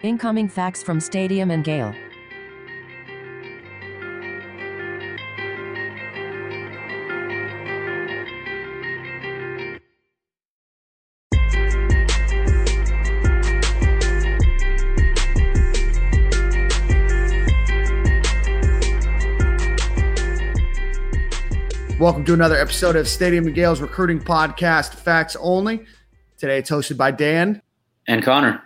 Incoming facts from Stadium and Gale. Welcome to another episode of Stadium and Gale's recruiting podcast, Fax Only. Today it's hosted by Dan. And Conner.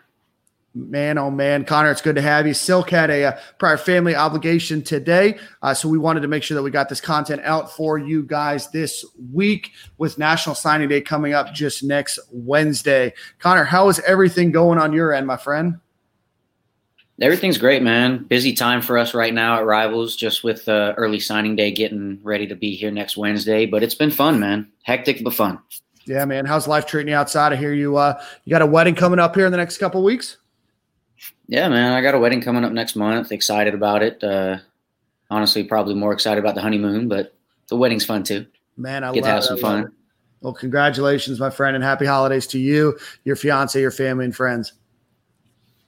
Man, oh man, Conner, it's good to have you. Silk had a, uh prior family obligation today, uh, so we wanted to make sure that we got this content out for you guys this week with National Signing Day coming up just next Wednesday. Conner, how is everything going on your end, my friend? Everything's great, man. Busy time for us right now at Rivals, just with uh, early signing day getting ready to be here next Wednesday. But it's been fun, man. Hectic but fun. Yeah, man. How's life treating you outside? I hear you. Uh, you got a wedding coming up here in the next couple weeks. Yeah, man. I got a wedding coming up next month. Excited about it. Uh, honestly, probably more excited about the honeymoon, but the wedding's fun too. Man, I Get to have some fun. it. Well, congratulations, my friend, and happy holidays to you, your fiance, your family, and friends.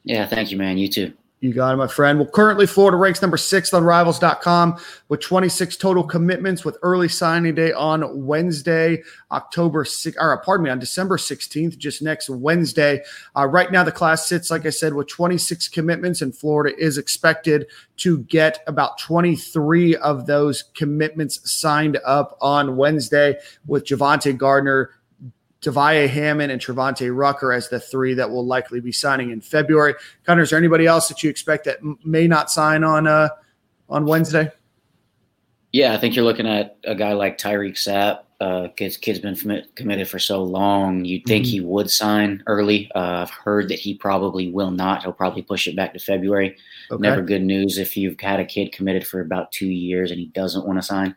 Yeah, thank you, man. You too. You got it, my friend. Well, currently, Florida ranks number six on rivals.com with 26 total commitments with early signing day on Wednesday, October 6th, or pardon me, on December 16th, just next Wednesday. Uh, right now, the class sits, like I said, with 26 commitments, and Florida is expected to get about 23 of those commitments signed up on Wednesday with Javante Gardner, Devaya Hammond and Trevante Rucker as the three that will likely be signing in February. Conner, is there anybody else that you expect that m- may not sign on uh, on Wednesday? Yeah, I think you're looking at a guy like Tyreak Sapp. Uh, kid's, kid's been commi- committed for so long. You'd think Mhm. he would sign early. Uh, I've heard that he probably will not. He'll probably push it back to February. Okay. Never good news if you've had a kid committed for about two years and he doesn't want to sign.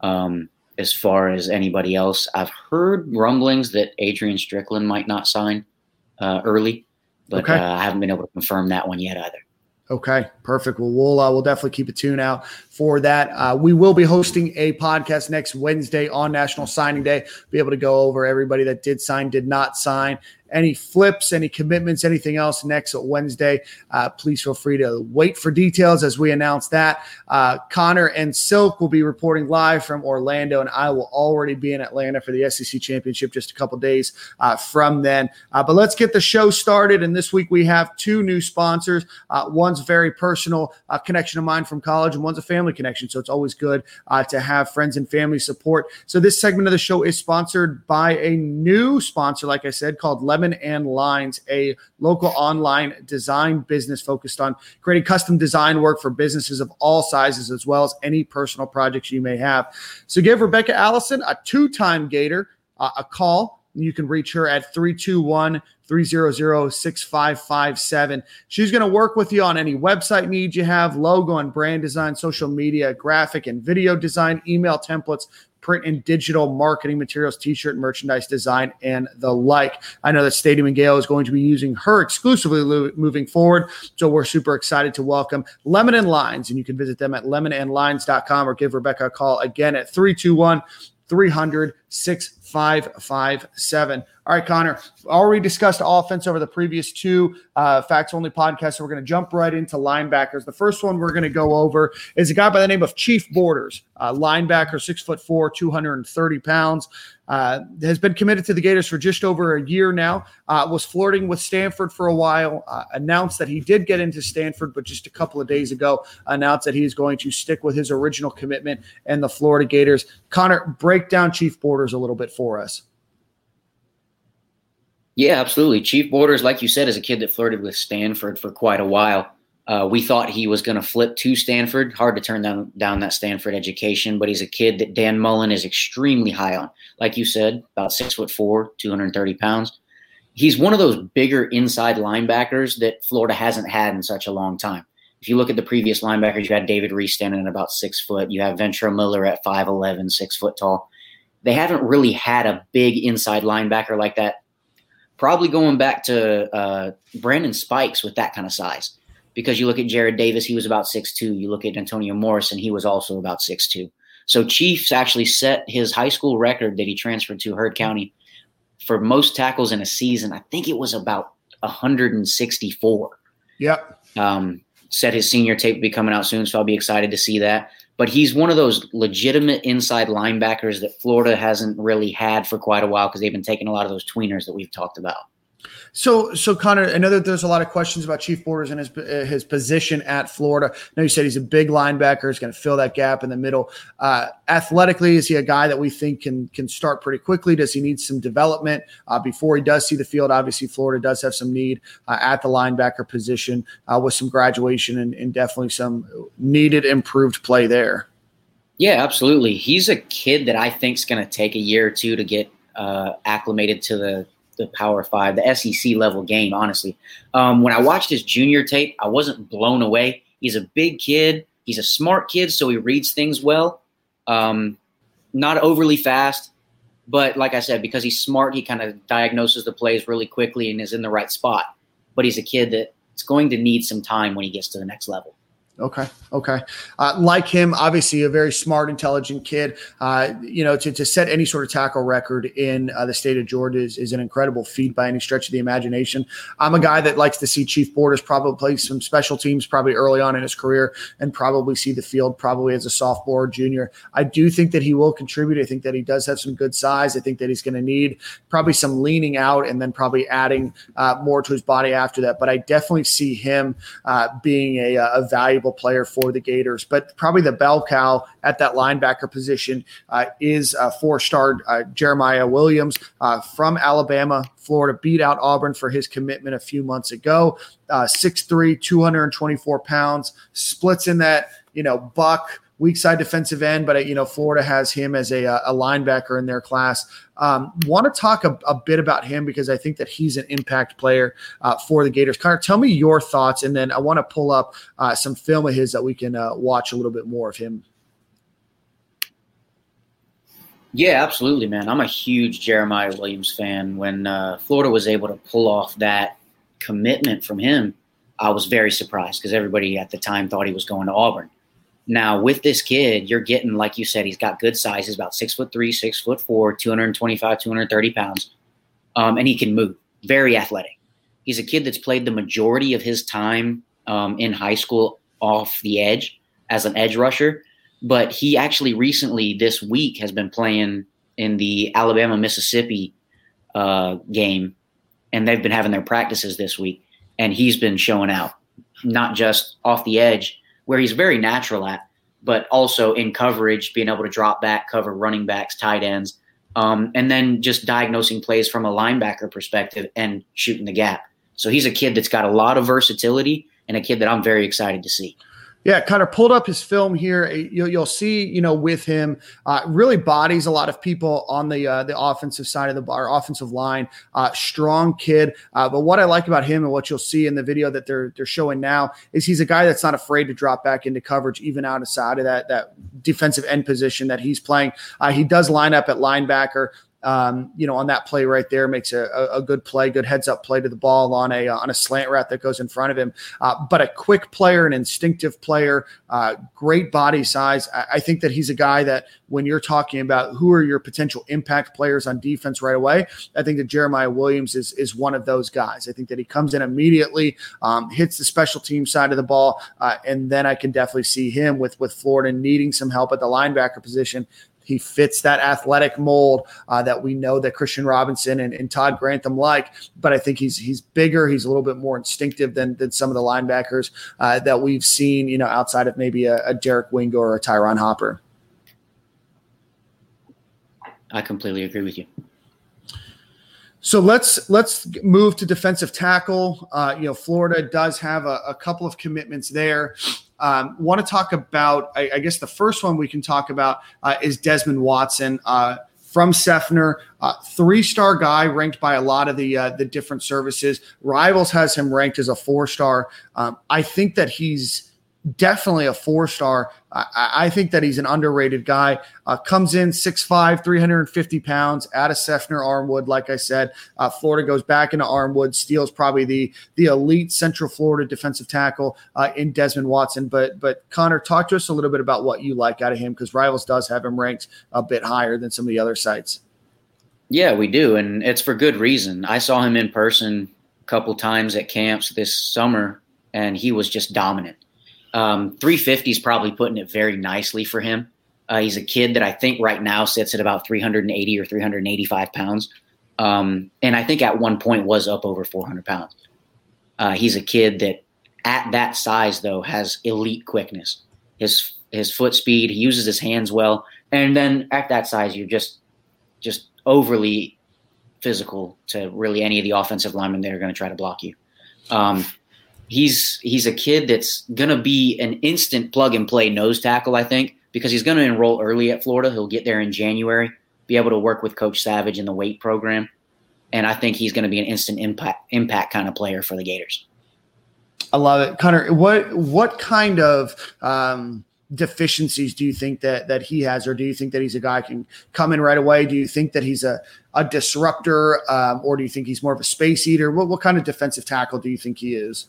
Um, as far as anybody else, I've heard rumblings that Adrian Strickland might not sign uh, early, but Okay. uh, I haven't been able to confirm that one yet either. Okay, perfect. Well, we'll uh, we'll definitely keep a tune out for that. Uh, we will be hosting a podcast next Wednesday on National Signing Day. Be able to go over everybody that did sign, did not sign, any flips, any commitments, anything else next Wednesday. Uh, please feel free to wait for details as we announce that. Uh, Conner and Silk will be reporting live from Orlando, and I will already be in Atlanta for the SEC Championship just a couple days uh, from then. Uh, but let's get the show started. And this week we have two new sponsors. Uh, one's very personal uh, connection of mine from college, and one's a family connection. So it's always good to have friends and family support. So this segment of the show is sponsored by a new sponsor, like I said, called Lemon and Lines, a local online design business focused on creating custom design work for businesses of all sizes, as well as any personal projects you may have. So give Rebecca Allison, a two-time Gator, uh, a call. You can reach her at 321 300 6557. She's going to work with you on any website needs you have, logo and brand design, social media, graphic and video design, email templates, print and digital marketing materials, t-shirt, merchandise design, and the like. I know that Stadium and Gale is going to be using her exclusively lo- moving forward. So we're super excited to welcome Lemon and Lines. And you can visit them at lemonandlines.com or give Rebecca a call again at 321 300 6557. All right, Conner, already discussed offense over the previous two uh, facts only podcasts. So we're going to jump right into linebackers. The first one we're going to go over is a guy by the name of Chief Borders, uh, linebacker, six foot four, 230 pounds. Uh, has been committed to the Gators for just over a year now. Uh, was flirting with Stanford for a while. Uh, announced that he did get into Stanford, but just a couple of days ago announced that he's going to stick with his original commitment and the Florida Gators. Conner, break down Chief Borders a little bit for us. Yeah, absolutely. Chief Borders, like you said, is a kid that flirted with Stanford for quite a while. Uh, we thought he was going to flip to Stanford. Hard to turn down, down that Stanford education, but he's a kid that Dan Mullen is extremely high on. Like you said, about six foot four, 230 pounds. He's one of those bigger inside linebackers that Florida hasn't had in such a long time. If you look at the previous linebackers, you had David Reese standing at about six foot. You have Ventrell Miller at 5'11, six foot tall. They haven't really had a big inside linebacker like that probably going back to uh, Brandon Spikes with that kind of size. Because you look at Jarrad Davis, he was about 6'2. You look at Antonio Morrison, he was also about 6'2. So Chiefs actually set his high school record that he transferred to Heard County for most tackles in a season. I think it was about 164. Yep. Um, said his senior tape will be coming out soon, so I'll be excited to see that. But he's one of those legitimate inside linebackers that Florida hasn't really had for quite a while because they've been taking a lot of those tweeners that we've talked about. So, so Conner, I know that there's a lot of questions about Chief Borders and his his position at Florida. I know you said he's a big linebacker, he's going to fill that gap in the middle. Uh, athletically, is he a guy that we think can can start pretty quickly? Does he need some development uh, before he does see the field? Obviously, Florida does have some need uh, at the linebacker position uh, with some graduation and, and definitely some needed improved play there. Yeah, absolutely. He's a kid that I think is going to take a year or two to get uh, acclimated to the the Power Five, the SEC level game. Honestly, um, when I watched his junior tape, I wasn't blown away. He's a big kid. He's a smart kid, so he reads things well. Um, not overly fast, but like I said, because he's smart, he kind of diagnoses the plays really quickly and is in the right spot. But he's a kid that's going to need some time when he gets to the next level. Okay. Okay. Uh, like him, obviously a very smart, intelligent kid. Uh, you know, to, to set any sort of tackle record in uh, the state of Georgia is, is an incredible feat by any stretch of the imagination. I'm a guy that likes to see Chief Borders probably play some special teams probably early on in his career and probably see the field probably as a sophomore or junior. I do think that he will contribute. I think that he does have some good size. I think that he's going to need probably some leaning out and then probably adding uh, more to his body after that. But I definitely see him uh, being a, a valuable player for the Gators. But probably the bell cow at that linebacker position uh, is uh, four star uh, Jeremiah Williams uh, from Alabama. Florida beat out Auburn for his commitment a few months ago. Uh, 6'3, 224 pounds, splits in that, you know, buck weak side defensive end, but you know Florida has him as a, a linebacker in their class. Um, Want to talk a, a, bit about him because I think that he's an impact player uh, for the Gators. Conner, tell me your thoughts, and then I want to pull up uh, some film of his that we can uh, watch a little bit more of him. Yeah, absolutely, man. I'm a huge Jeremiah Williams fan. When uh, Florida was able to pull off that commitment from him, I was very surprised because everybody at the time thought he was going to Auburn. Now with this kid, you're getting, like you said, he's got good size. He's about six foot three, six foot four, 225, 230 pounds. Um, and he can move, very athletic. He's a kid that's played the majority of his time um, in high school off the edge as an edge rusher. But he actually recently, this week, has been playing in the Alabama Mississippi uh, game. And they've been having their practices this week. And he's been showing out, not just off the edge, where he's very natural at, but also in coverage, being able to drop back, cover running backs, tight ends, um, and then just diagnosing plays from a linebacker perspective and shooting the gap. So he's a kid that's got a lot of versatility and a kid that I'm very excited to see. Yeah, kind of pulled up his film here. You'll, you'll see, you know, with him, uh, really bodies a lot of people on the uh, the offensive side of the bar, offensive line. Uh, strong kid, uh, but what I like about him and what you'll see in the video that they're they're showing now is he's a guy that's not afraid to drop back into coverage, even outside of that that defensive end position that he's playing. Uh, he does line up at linebacker um, you know, on that play right there, makes a, a, good play, good heads up play to the ball on a on a slant route that goes in front of him. Uh, but a quick player, an instinctive player, uh, great body size. I, I, think that he's a guy that when you're talking about who are your potential impact players on defense right away, I think that Jeremiah Williams is is one of those guys. I think that he comes in immediately, um, hits the special team side of the ball, uh, and then I can definitely see him with with Florida needing some help at the linebacker position he fits that athletic mold uh, that we know that Christian Robinson and, and, Todd Grantham like. But I think he's he's bigger. He's a little bit more instinctive than than some of the linebackers uh, that we've seen. You know, outside of maybe a, a Derek Wingo or a Ty'Ron Hopper. I completely agree with you. So let's let's move to defensive tackle. Uh, you know, Florida does have a, a couple of commitments there. Um, want to talk about, I, I, guess the first one we can talk about uh, is Desmond Watson uh, from Seffner, uh, three star guy ranked by a lot of the uh, the different services. Rivals has him ranked as a four star. Um, I think that he's definitely a four star. I, I, think that he's an underrated guy. Uh, comes in 6'5, 350 pounds out of Seffner Armwood. Like I said, uh, Florida goes back into Armwood, steals probably the the elite Central Florida defensive tackle uh, in Desmond Watson. But but Conner, talk to us a little bit about what you like out of him because Rivals does have him ranked a bit higher than some of the other sites. Yeah, we do, and it's for good reason. I saw him in person a couple times at camps this summer and he was just dominant. Um, 350 is probably putting it very nicely for him. Uh, he's a kid that I think right now sits at about 380 or 385 pounds. Um, and I think at one point was up over 400 pounds. Uh, he's a kid that at that size though has elite quickness. His his foot speed, he uses his hands well, and then at that size you're just just overly physical to really any of the offensive linemen that are going to try to block you. Um, he's he's a kid that's to be an instant plug and play nose tackle, I think, because he's to enroll early at Florida. He'll get there in January, be able to work with Coach Savage in the weight program, and I think he's to be an instant impact impact kind of player for the Gators. I love it, Conner. What what kind of um, deficiencies do you think that that he has, or do you think that he's a guy can come in right away? Do you think that he's a a disruptor, um, or do you think he's more of a space eater? What what kind of defensive tackle do you think he is?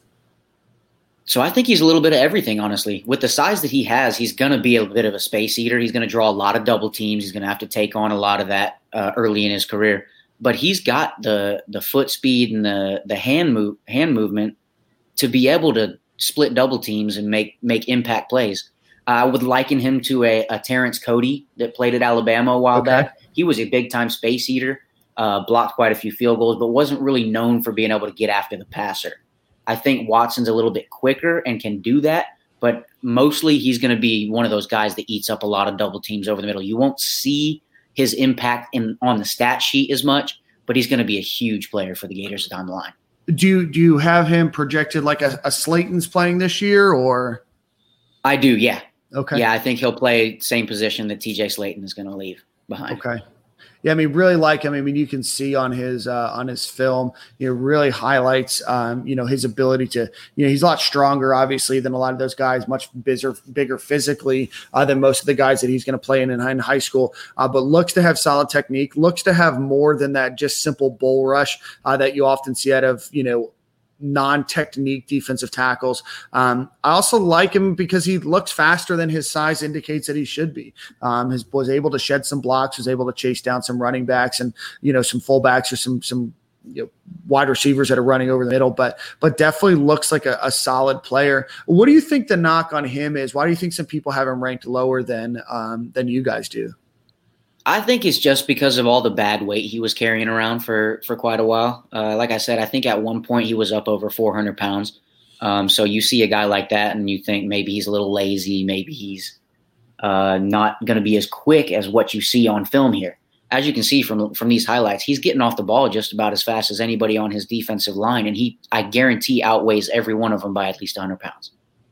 So I think he's a little bit of everything, honestly. With the size that he has, he's going to be a bit of a space eater. He's going to draw a lot of double teams. He's going to have to take on a lot of that uh, early in his career. But he's got the the foot speed and the the hand move hand movement to be able to split double teams and make make impact plays. I would liken him to a, a Terrence Cody that played at Alabama a while okay. back. He was a big time space eater, uh, blocked quite a few field goals, but wasn't really known for being able to get after the passer. I think Watson's a little bit quicker and can do that, but mostly he's going to be one of those guys that eats up a lot of double teams over the middle. You won't see his impact in on the stat sheet as much, but he's going to be a huge player for the Gators down the line. Do you, do you have him projected like a, a Slaton's playing this year or? I do, yeah. Okay. Yeah, I think he'll play same position that TJ Slaton is going to leave behind. Okay yeah, I mean, really like him. I mean, you can see on his uh, on his film, you know, really highlights, um, you know, his ability to, you know, he's a lot stronger, obviously, than a lot of those guys, much bigger, bigger physically uh, than most of the guys that he's going to play in in high school. Uh, but looks to have solid technique, looks to have more than that just simple bull rush uh, that you often see out of, you know, non-technique defensive tackles. Um, I also like him because he looks faster than his size indicates that he should be. Um, his, was able to shed some blocks, was able to chase down some running backs and you know some fullbacks or some some you know, wide receivers that are running over the middle, but but definitely looks like a, a, solid player. What do you think the knock on him is? Why do you think some people have him ranked lower than um, than you guys do? I think it's just because of all the bad weight he was carrying around for for quite a while. Uh, like I said, I think at one point he was up over 400 pounds. Um, so you see a guy like that, and you think maybe he's a little lazy, maybe he's uh, not going to be as quick as what you see on film here. As you can see from from these highlights, he's getting off the ball just about as fast as anybody on his defensive line, and he I guarantee outweighs every one of them by at least 100 pounds.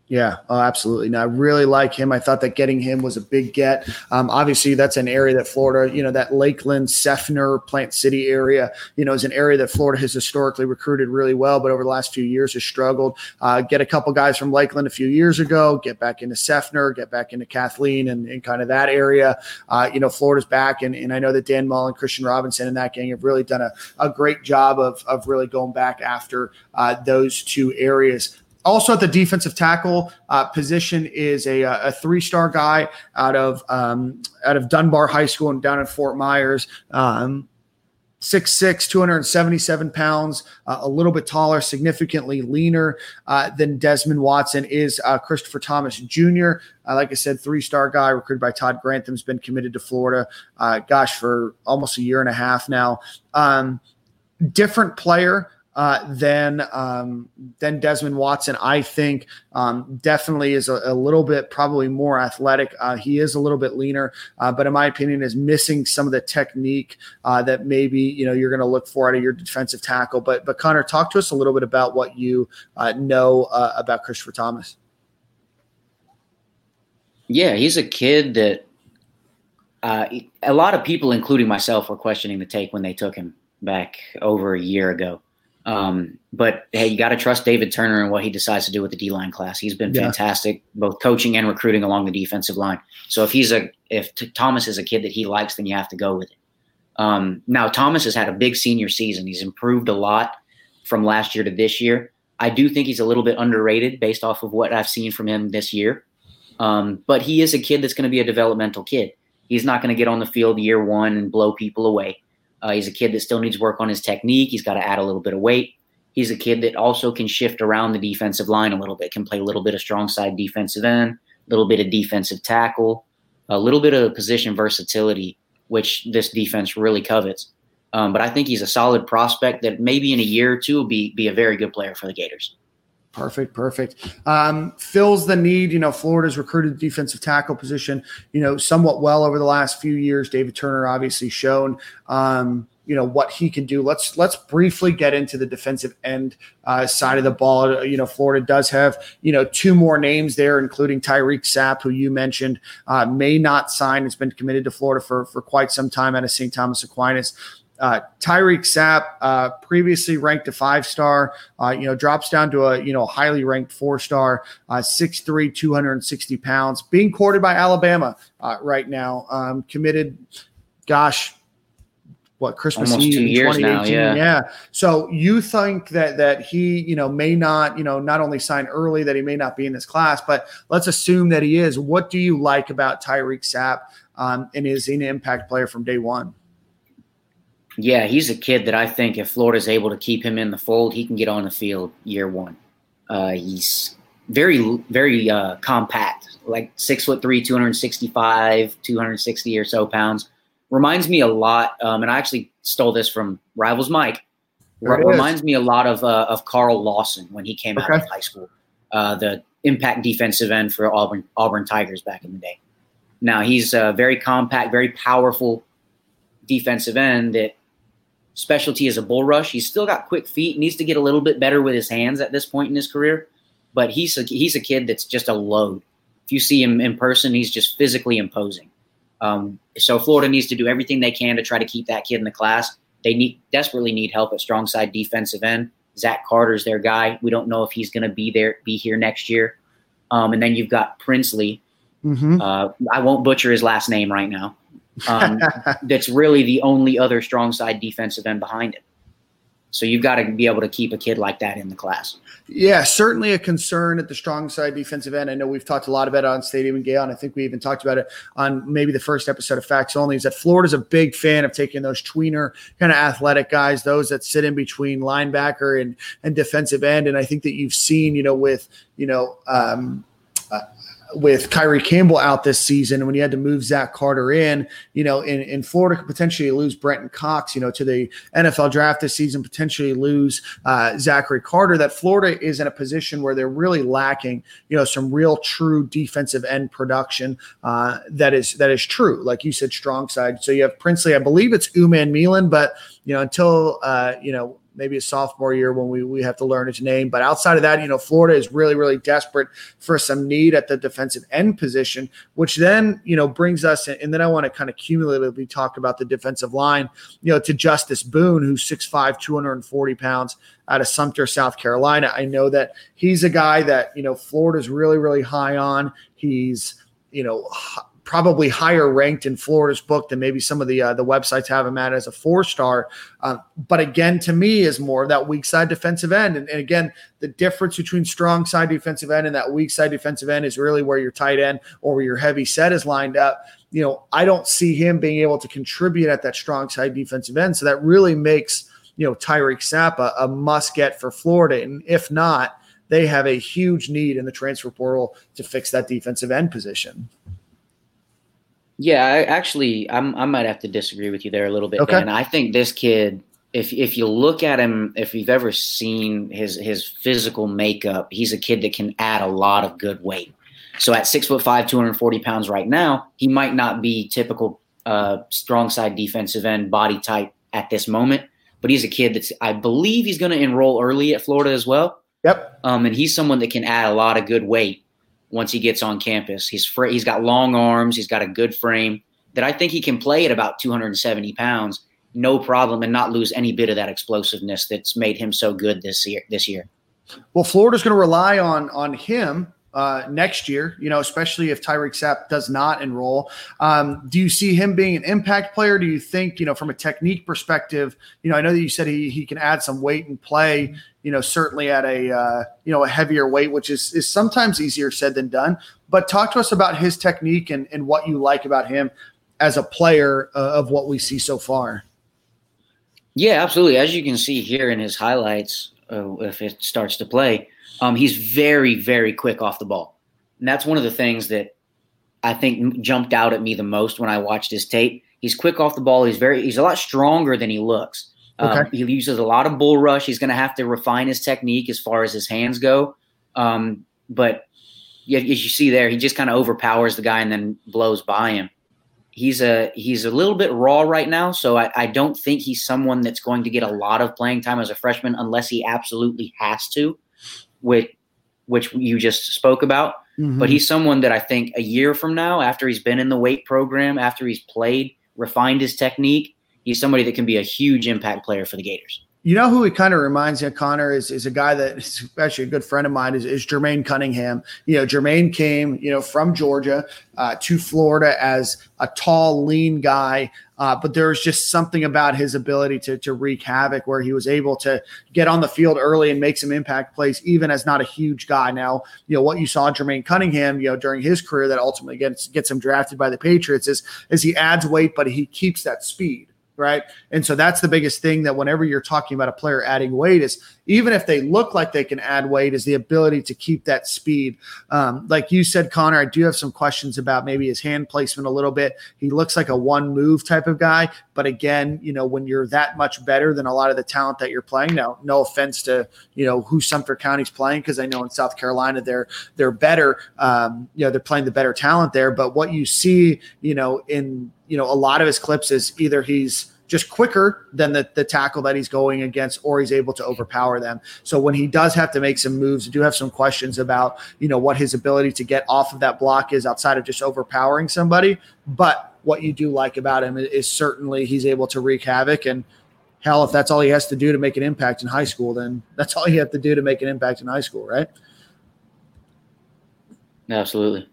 Yeah, oh, absolutely. Now, I really like him. I thought that getting him was a big get. Um, obviously, that's an area that Florida, you know, that Lakeland, Seffner, Plant City area, you know, is an area that Florida has historically recruited really well, but over the last few years has struggled. Uh, get a couple guys from Lakeland a few years ago, get back into Seffner, get back into Kathleen and, and kind of that area. Uh, you know, Florida's back, and, and I know that Dan Mullen, Christian Robinson, and that gang have really done a, a great job of, of really going back after uh, those two areas. Also at the defensive tackle uh, position is a, a three star guy out of um, out of Dunbar High School and down in Fort Myers. Um, 6'6, 277 pounds, uh, a little bit taller, significantly leaner uh, than Desmond Watson is uh, Christopher Thomas Jr. Uh, like I said, three star guy recruited by Todd Grantham's been committed to Florida, uh, gosh, for almost a year and a half now. Um, different player uh, than um, than Desmond Watson. I think um, definitely is a, a, little bit probably more athletic. Uh, he is a little bit leaner, uh, but in my opinion, is missing some of the technique uh, that maybe you know you're going to look for out of your defensive tackle. But but Conner, talk to us a little bit about what you uh, know uh, about Christopher Thomas. Yeah, he's a kid that a lot of people, including myself, were questioning the take when they took him back over a year ago. Um, but hey, you got to trust David Turner and what he decides to do with the D line class. He's been yeah. fantastic, both coaching and recruiting along the defensive line. So if he's a if T- Thomas is a kid that he likes, then you have to go with it. Um, now Thomas has had a big senior season. He's improved a lot from last year to this year. I do think he's a little bit underrated based off of what I've seen from him this year. Um, but he is a kid that's going to be a developmental kid. He's not going to get on the field year one and blow people away. Uh, he's a kid that still needs work on his technique. He's got to add a little bit of weight. He's a kid that also can shift around the defensive line a little bit, can play a little bit of strong side defensive end, a little bit of defensive tackle, a little bit of position versatility, which this defense really covets. Um, but I think he's a solid prospect that maybe in a year or two will be be a very good player for the Gators. Perfect, perfect. Um, fills the need. You know, Florida's recruited defensive tackle position. You know, somewhat well over the last few years. David Turner obviously shown. Um, you know what he can do. Let's let's briefly get into the defensive end uh, side of the ball. You know, Florida does have you know two more names there, including Tyreak Sapp, who you mentioned uh, may not sign. Has been committed to Florida for for quite some time out of St. Thomas Aquinas. Uh, Tyreak Sapp, uh, previously ranked a five star, uh, you know, drops down to a you know highly ranked four star, uh, 6'3", 260 pounds, being courted by Alabama uh, right now. Um, committed, gosh, what Christmas Almost Eve two in years now, 2018. yeah. So you think that that he, you know, may not, you know, not only sign early, that he may not be in this class, but let's assume that he is. What do you like about Tyreak Sapp um, and is he an impact player from day one? Yeah, he's a kid that I think if Florida's able to keep him in the fold, he can get on the field year one. Uh, he's very, very uh, compact, like six foot three, 265, 260 or so pounds reminds me a lot, um, and I actually stole this from Rivals Mike. There reminds me a lot of uh, of Carl Lawson when he came out of high school, uh, the impact defensive end for Auburn Auburn Tigers back in the day. Now he's a very compact, very powerful defensive end that specialty is a bull rush. He's still got quick feet, needs to get a little bit better with his hands at this point in his career, but he's a, he's a kid that's just a load. If you see him in person, he's just physically imposing. Um, so Florida needs to do everything they can to try to keep that kid in the class. They need desperately need help at strong side defensive end. Zach Carter's their guy. We don't know if he's going to be there, be here next year. Um, and then you've got Princely. Mm-hmm. Uh, I won't butcher his last name right now. Um, that's really the only other strong side defensive end behind it. So you've got to be able to keep a kid like that in the class. Yeah, certainly a concern at the strong side defensive end. I know we've talked a lot about it on Stadium and Gale, and I think we even talked about it on maybe the first episode of Fax Only. Is that Florida's a big fan of taking those tweener kind of athletic guys, those that sit in between linebacker and and defensive end. And I think that you've seen, you know, with you know. Um, uh, with Kyree Campbell out this season, and when you had to move Zach Carter in, you know, in, in Florida could potentially lose Brenton Cox, you know, to the NFL draft this season, potentially lose uh, Zachary Carter. That Florida is in a position where they're really lacking, you know, some real true defensive end production. Uh, that is that is true, like you said, strong side. So you have Princely, I believe it's Umanmielen, but you know, until uh, you know maybe a sophomore year when we, we have to learn his name. But outside of that, you know, Florida is really, really desperate for some need at the defensive end position, which then, you know, brings us, and then I want to kind of cumulatively talk about the defensive line, you know, to Justice Boone, who's 6'5, 240 pounds out of Sumter, South Carolina. I know that he's a guy that, you know, Florida's really, really high on. He's, you know, probably higher ranked in Florida's book than maybe some of the uh, the websites have him at as a four star. Uh, but again, to me, is more of that weak side defensive end. And, and, again, the difference between strong side defensive end and that weak side defensive end is really where your tight end or where your heavy set is lined up. You know, I don't see him being able to contribute at that strong side defensive end. So that really makes you know Tyreak Sapp a, a must get for Florida. And if not, they have a huge need in the transfer portal to fix that defensive end position. Yeah, I actually, I'm, I might have to disagree with you there a little bit. Okay. And I think this kid, if if you look at him, if you've ever seen his his physical makeup, he's a kid that can add a lot of good weight. So at six foot five, 240 pounds right now, he might not be typical uh, strong side defensive end body type at this moment, but he's a kid that's I believe he's going to enroll early at Florida as well. Yep. Um, and he's someone that can add a lot of good weight once he gets on campus. He's fr- he's got long arms, he's got a good frame that I think he can play at about 270 pounds, no problem, and not lose any bit of that explosiveness that's made him so good this year. This year, Well, Florida's going to rely on on him uh, next year, you know, especially if Tyreak Sapp does not enroll. Um, do you see him being an impact player? Do you think, you know, from a technique perspective, you know, I know that you said he, he can add some weight and play, you know, certainly at a, uh, you know, a heavier weight, which is, is sometimes easier said than done. But talk to us about his technique and, and what you like about him as a player uh, of what we see so far. yeah, absolutely. As you can see here in his highlights, uh, if it starts to play. Um, he's very, very quick off the ball. And that's one of the things that I think jumped out at me the most when I watched his tape. He's quick off the ball. He's very, he's a lot stronger than he looks. Okay. Um, he uses a lot of bull rush. He's going to have to refine his technique as far as his hands go. Um, but as you see there, he just kind of overpowers the guy and then blows by him he's a he's a little bit raw right now, so I, I don't think he's someone that's going to get a lot of playing time as a freshman unless he absolutely has to, which which you just spoke about. Mm-hmm. But he's someone that I think a year from now, after he's been in the weight program, after he's played, refined his technique, he's somebody that can be a huge impact player for the Gators. You know who he kind of reminds me of, Conner, is, is a guy that is actually a good friend of mine, is, is Jermaine Cunningham. You know, Jermaine came, you know, from Georgia uh, to Florida as a tall, lean guy. Uh, but there's just something about his ability to, to wreak havoc where he was able to get on the field early and make some impact plays, even as not a huge guy. Now, you know, what you saw Jermaine Cunningham, you know, during his career that ultimately gets, gets him drafted by the Patriots is, is he adds weight, but he keeps that speed right? And so that's the biggest thing that whenever you're talking about a player adding weight is even if they look like they can add weight, is the ability to keep that speed. Um, like you said, Conner, I do have some questions about maybe his hand placement a little bit. He looks like a one move type of guy, but again, you know, when you're that much better than a lot of the talent that you're playing now, no offense to you know who Sumter County's playing because I know in South Carolina they're they're better. Um, you know, they're playing the better talent there, but what you see, you know, in you know a lot of his clips is either he's just quicker than the, the tackle that he's going against, or he's able to overpower them. So when he does have to make some moves, I do have some questions about, you know, what his ability to get off of that block is outside of just overpowering somebody. But what you do like about him is certainly he's able to wreak havoc. And hell, if that's all he has to do to make an impact in high school, then that's all you have to do to make an impact in high school, right? Absolutely.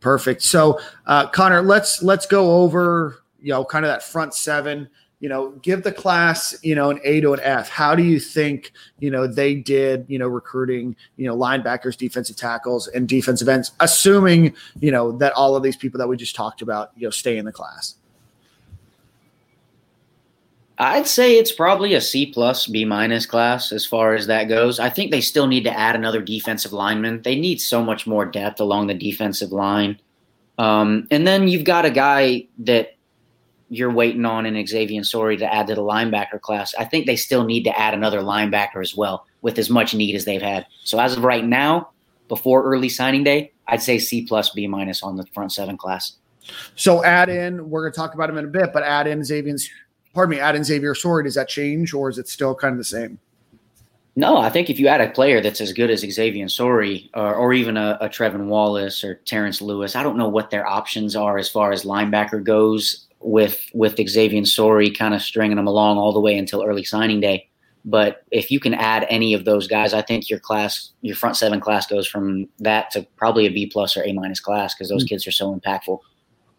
Perfect. So, uh, Conner, let's let's go over you know kind of that front seven you know, give the class, you know, an A to an F. How do you think, you know, they did, you know, recruiting, you know, linebackers, defensive tackles, and defensive ends, assuming, you know, that all of these people that we just talked about, you know, stay in the class? I'd say it's probably a C plus, B minus class as far as that goes. I think they still need to add another defensive lineman. They need so much more depth along the defensive line. Um, and then you've got a guy that you're waiting on an Xavier Sorey to add to the linebacker class. I think they still need to add another linebacker as well with as much need as they've had. So as of right now, before early signing day, I'd say C plus B minus on the front seven class. So add in, we're going to talk about him in a bit, but add in Xavier's, pardon me, add in Xavier Sorey. Does that change or is it still kind of the same? No, I think if you add a player that's as good as Xavier Sorey or, or even a, a Trevin Wallace or Terrence Lewis, I don't know what their options are as far as linebacker goes with with Xavier Sorey kind of stringing them along all the way until early signing day. But if you can add any of those guys, I think your class, your front seven class goes from that to probably a B plus or A minus class because those mm-hmm. kids are so impactful.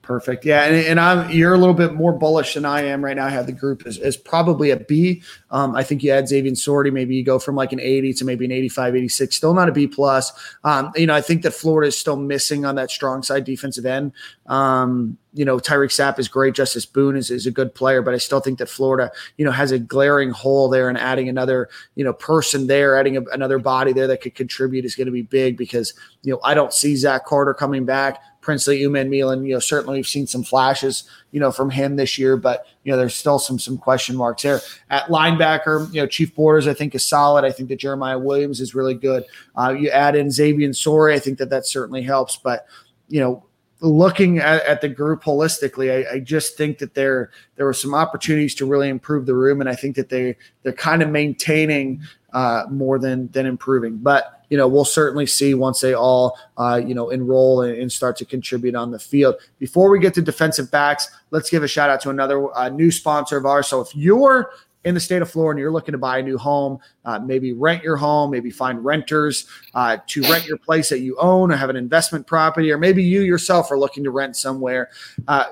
Perfect. Yeah, and, and I'm you're a little bit more bullish than I am right now. I have the group is, as probably a B. Um, I think you add Xavier Sorey, maybe you go from like an 80 to maybe an 85, 86. Still not a B plus. Um, you know, I think that Florida is still missing on that strong side defensive end. Um, you know, Tyreak Sapp is great. Justice Boone is, is a good player, but I still think that Florida, you know, has a glaring hole there and adding another, you know, person there, adding a, another body there that could contribute is going to be big because, you know, I don't see Zach Carter coming back. Princely Umanmielen, you know, certainly we've seen some flashes, you know, from him this year, but you know, there's still some some question marks there. At linebacker, you know, Chief Borders, I think is solid. I think that Jeremiah Williams is really good. Uh, you add in Xavier Sorey, I think that that certainly helps. But you know, looking at, at, the group holistically, I, I, just think that there there were some opportunities to really improve the room, and I think that they they're kind of maintaining uh, more than than improving. But you know, we'll certainly see once they all, uh, you know, enroll and, and, start to contribute on the field. Before we get to defensive backs, let's give a shout out to another uh, new sponsor of ours. So if you're in the state of Florida and you're looking to buy a new home, uh, maybe rent your home, maybe find renters uh, to rent your place that you own or have an investment property, or maybe you yourself are looking to rent somewhere. Uh,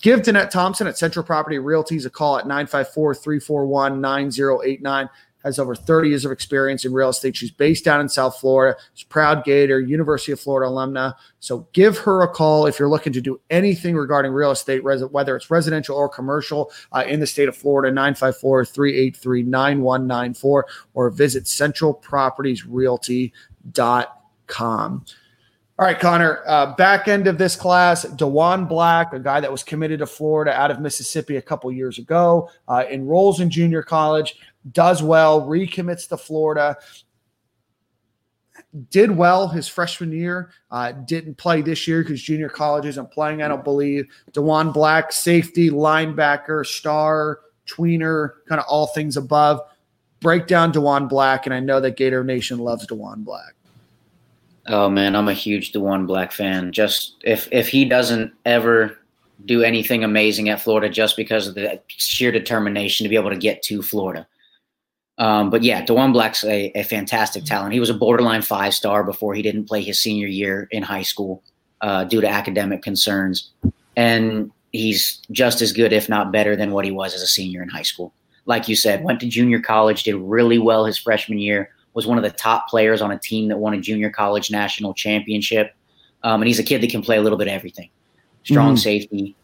give Danette Thompson at Central Property Realties a call at 954 341 9089 has over 30 years of experience in real estate. She's based down in South Florida. She's proud Gator, University of Florida alumna. So give her a call if you're looking to do anything regarding real estate, whether it's residential or commercial uh, in the state of Florida, 954 383 9194, or visit centralpropertiesrealty.com. All right, Conner, uh, back end of this class, Diwun Black, a guy that was committed to Florida out of Mississippi a couple years ago, uh, enrolls in junior college, does well, recommits to Florida. Did well his freshman year, uh, didn't play this year because junior college isn't playing, I don't believe. Diwun Black, safety, linebacker, star, tweener, kind of all things above. Break down Diwun Black, and I know that Gator Nation loves Diwun Black. Oh man, I'm a huge Diwun Black fan. Just if if he doesn't ever do anything amazing at Florida just because of the sheer determination to be able to get to Florida. Um, but yeah, Diwun Black's a, a, fantastic talent. He was a borderline five star before he didn't play his senior year in high school uh, due to academic concerns. And he's just as good, if not better, than what he was as a senior in high school. Like you said, went to junior college, did really well his freshman year, was one of the top players on a team that won a junior college national championship. Um, and he's a kid that can play a little bit of everything strong mm. safety,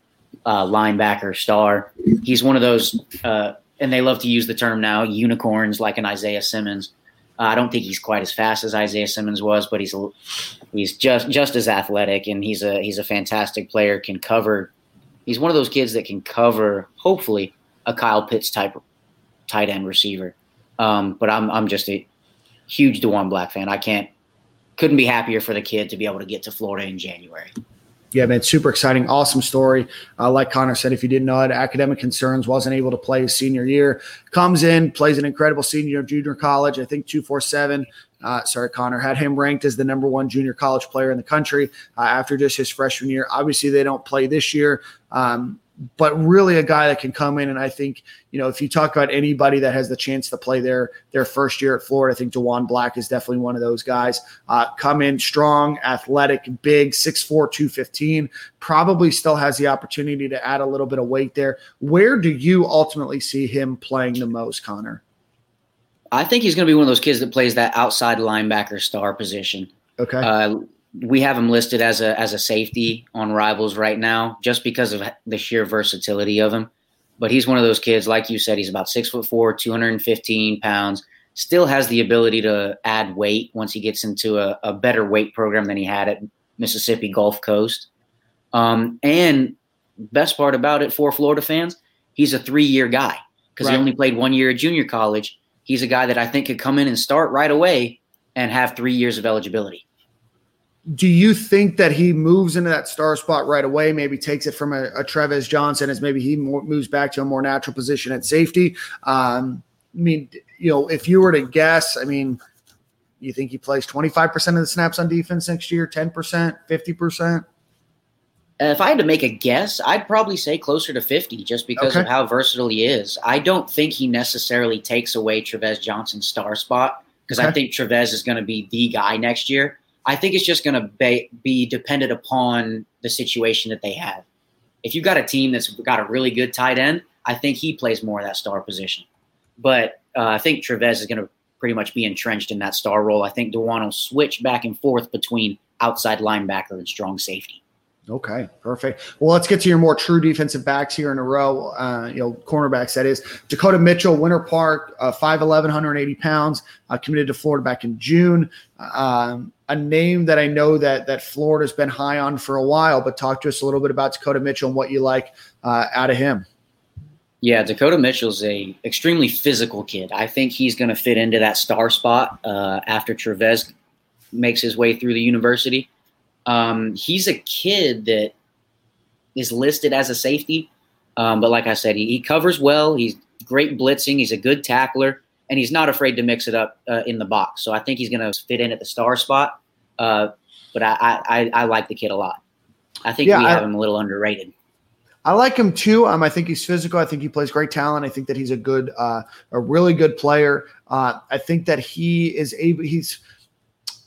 uh, linebacker, star. He's one of those, uh, and they love to use the term now, unicorns like an Isaiah Simmons. Uh, I don't think he's quite as fast as Isaiah Simmons was, but he's he's just just as athletic, and he's a he's a fantastic player. Can cover. He's one of those kids that can cover, hopefully, a Kyle Pitts type tight end receiver. Um, but I'm I'm just a huge Diwun Black fan. I can't couldn't be happier for the kid to be able to get to Florida in January. Yeah, man, super exciting, awesome story. Uh, like Conner said, if you didn't know it, academic concerns, wasn't able to play his senior year, comes in, plays an incredible senior junior college. I think two four seven. Uh, sorry, Conner had him ranked as the number one junior college player in the country uh, after just his freshman year. Obviously, they don't play this year. Um, but really a guy that can come in and I think you know if you talk about anybody that has the chance to play their their first year at Florida, I think Diwun Black is definitely one of those guys. Uh, come in strong, athletic, big, 6'4", 215, probably still has the opportunity to add a little bit of weight there. Where do you ultimately see him playing the most, Conner? I think he's going to be one of those kids that plays that outside linebacker star position. Okay. Uh, we have him listed as a as a safety on Rivals right now, just because of the sheer versatility of him. But he's one of those kids, like you said, he's about six foot four, two hundred and fifteen pounds. Still has the ability to add weight once he gets into a, a better weight program than he had at Mississippi Gulf Coast. Um, and best part about it for Florida fans, he's a three year guy because right. he only played one year at junior college. He's a guy that I think could come in and start right away and have three years of eligibility do you think that he moves into that star spot right away? Maybe takes it from a, a Tre'Vez Johnson as maybe he more, moves back to a more natural position at safety. Um, I mean, you know, if you were to guess, I mean, you think he plays 25% of the snaps on defense next year, 10%, 50%? If I had to make a guess, I'd probably say closer to 50 just because okay. of how versatile he is. I don't think he necessarily takes away Tre'Vez Johnson's star spot because okay. I think Tre'Vez is going to be the guy next year. I think it's just going to be, be dependent upon the situation that they have. If you've got a team that's got a really good tight end, I think he plays more of that star position. But uh, I think Tre'Vez is going to pretty much be entrenched in that star role. I think Diwun will switch back and forth between outside linebacker and strong safety. Okay, perfect. Well, let's get to your more true defensive backs here in a row. Uh, you know, cornerbacks, that is. Dakota Mitchell, Winter Park, uh, 5'11, 180 pounds, uh, committed to Florida back in June. Um, a name that I know that that Florida's been high on for a while, but talk to us a little bit about Dakota Mitchell and what you like uh, out of him. Yeah, Dakota Mitchell's a extremely physical kid. I think he's going to fit into that star spot uh, after Tre'Vez makes his way through the university. Um, he's a kid that is listed as a safety, um, but like I said, he, he, covers well. He's great blitzing. He's a good tackler, and he's not afraid to mix it up uh, in the box. So I think he's going to fit in at the star spot. Uh, but I, I, I, like the kid a lot. I think yeah, we have I, him a little underrated. I like him too. Um, I think he's physical. I think he plays great talent. I think that he's a good, uh, a really good player. Uh, I think that he is able. He's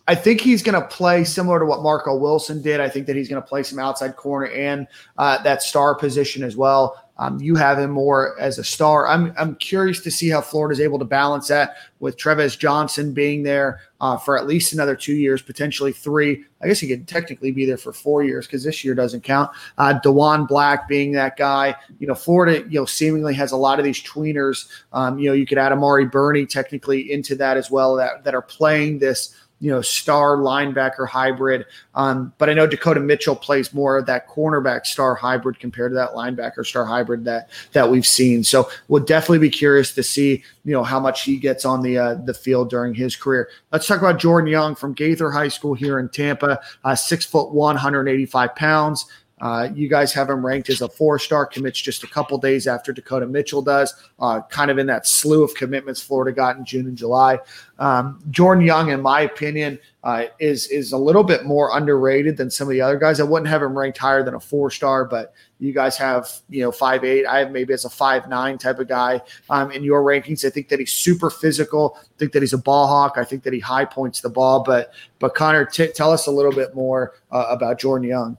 I think he's going to play similar to what Marco Wilson did. I think that he's going to play some outside corner and uh, that star position as well. Um, you have him more as a star. I'm I'm curious to see how Florida is able to balance that with Travis Johnson being there uh, for at least another two years, potentially three. I guess he could technically be there for four years because this year doesn't count. Uh, Diwun Black being that guy. You know, Florida, you know, seemingly has a lot of these tweeners. Um, you know, you could add Amari Burney technically into that as well that that are playing this you know, star linebacker hybrid. Um, but I know Dakota Mitchell plays more of that cornerback star hybrid compared to that linebacker star hybrid that that we've seen. So we'll definitely be curious to see, you know, how much he gets on the uh, the field during his career. Let's talk about Jordan Young from Gaither High School here in Tampa, uh, six foot one, 185 pounds. Uh, you guys have him ranked as a four star, commits just a couple days after Dakota Mitchell does, uh, kind of in that slew of commitments Florida got in June and July. Um, Jordan Young, in my opinion, uh, is is a little bit more underrated than some of the other guys. I wouldn't have him ranked higher than a four star, but you guys have you know five eight. I have maybe as a five nine type of guy um, in your rankings. I think that he's super physical. I think that he's a ball hawk. I think that he high points the ball. But but Conner, t- tell us a little bit more uh, about Jordan Young.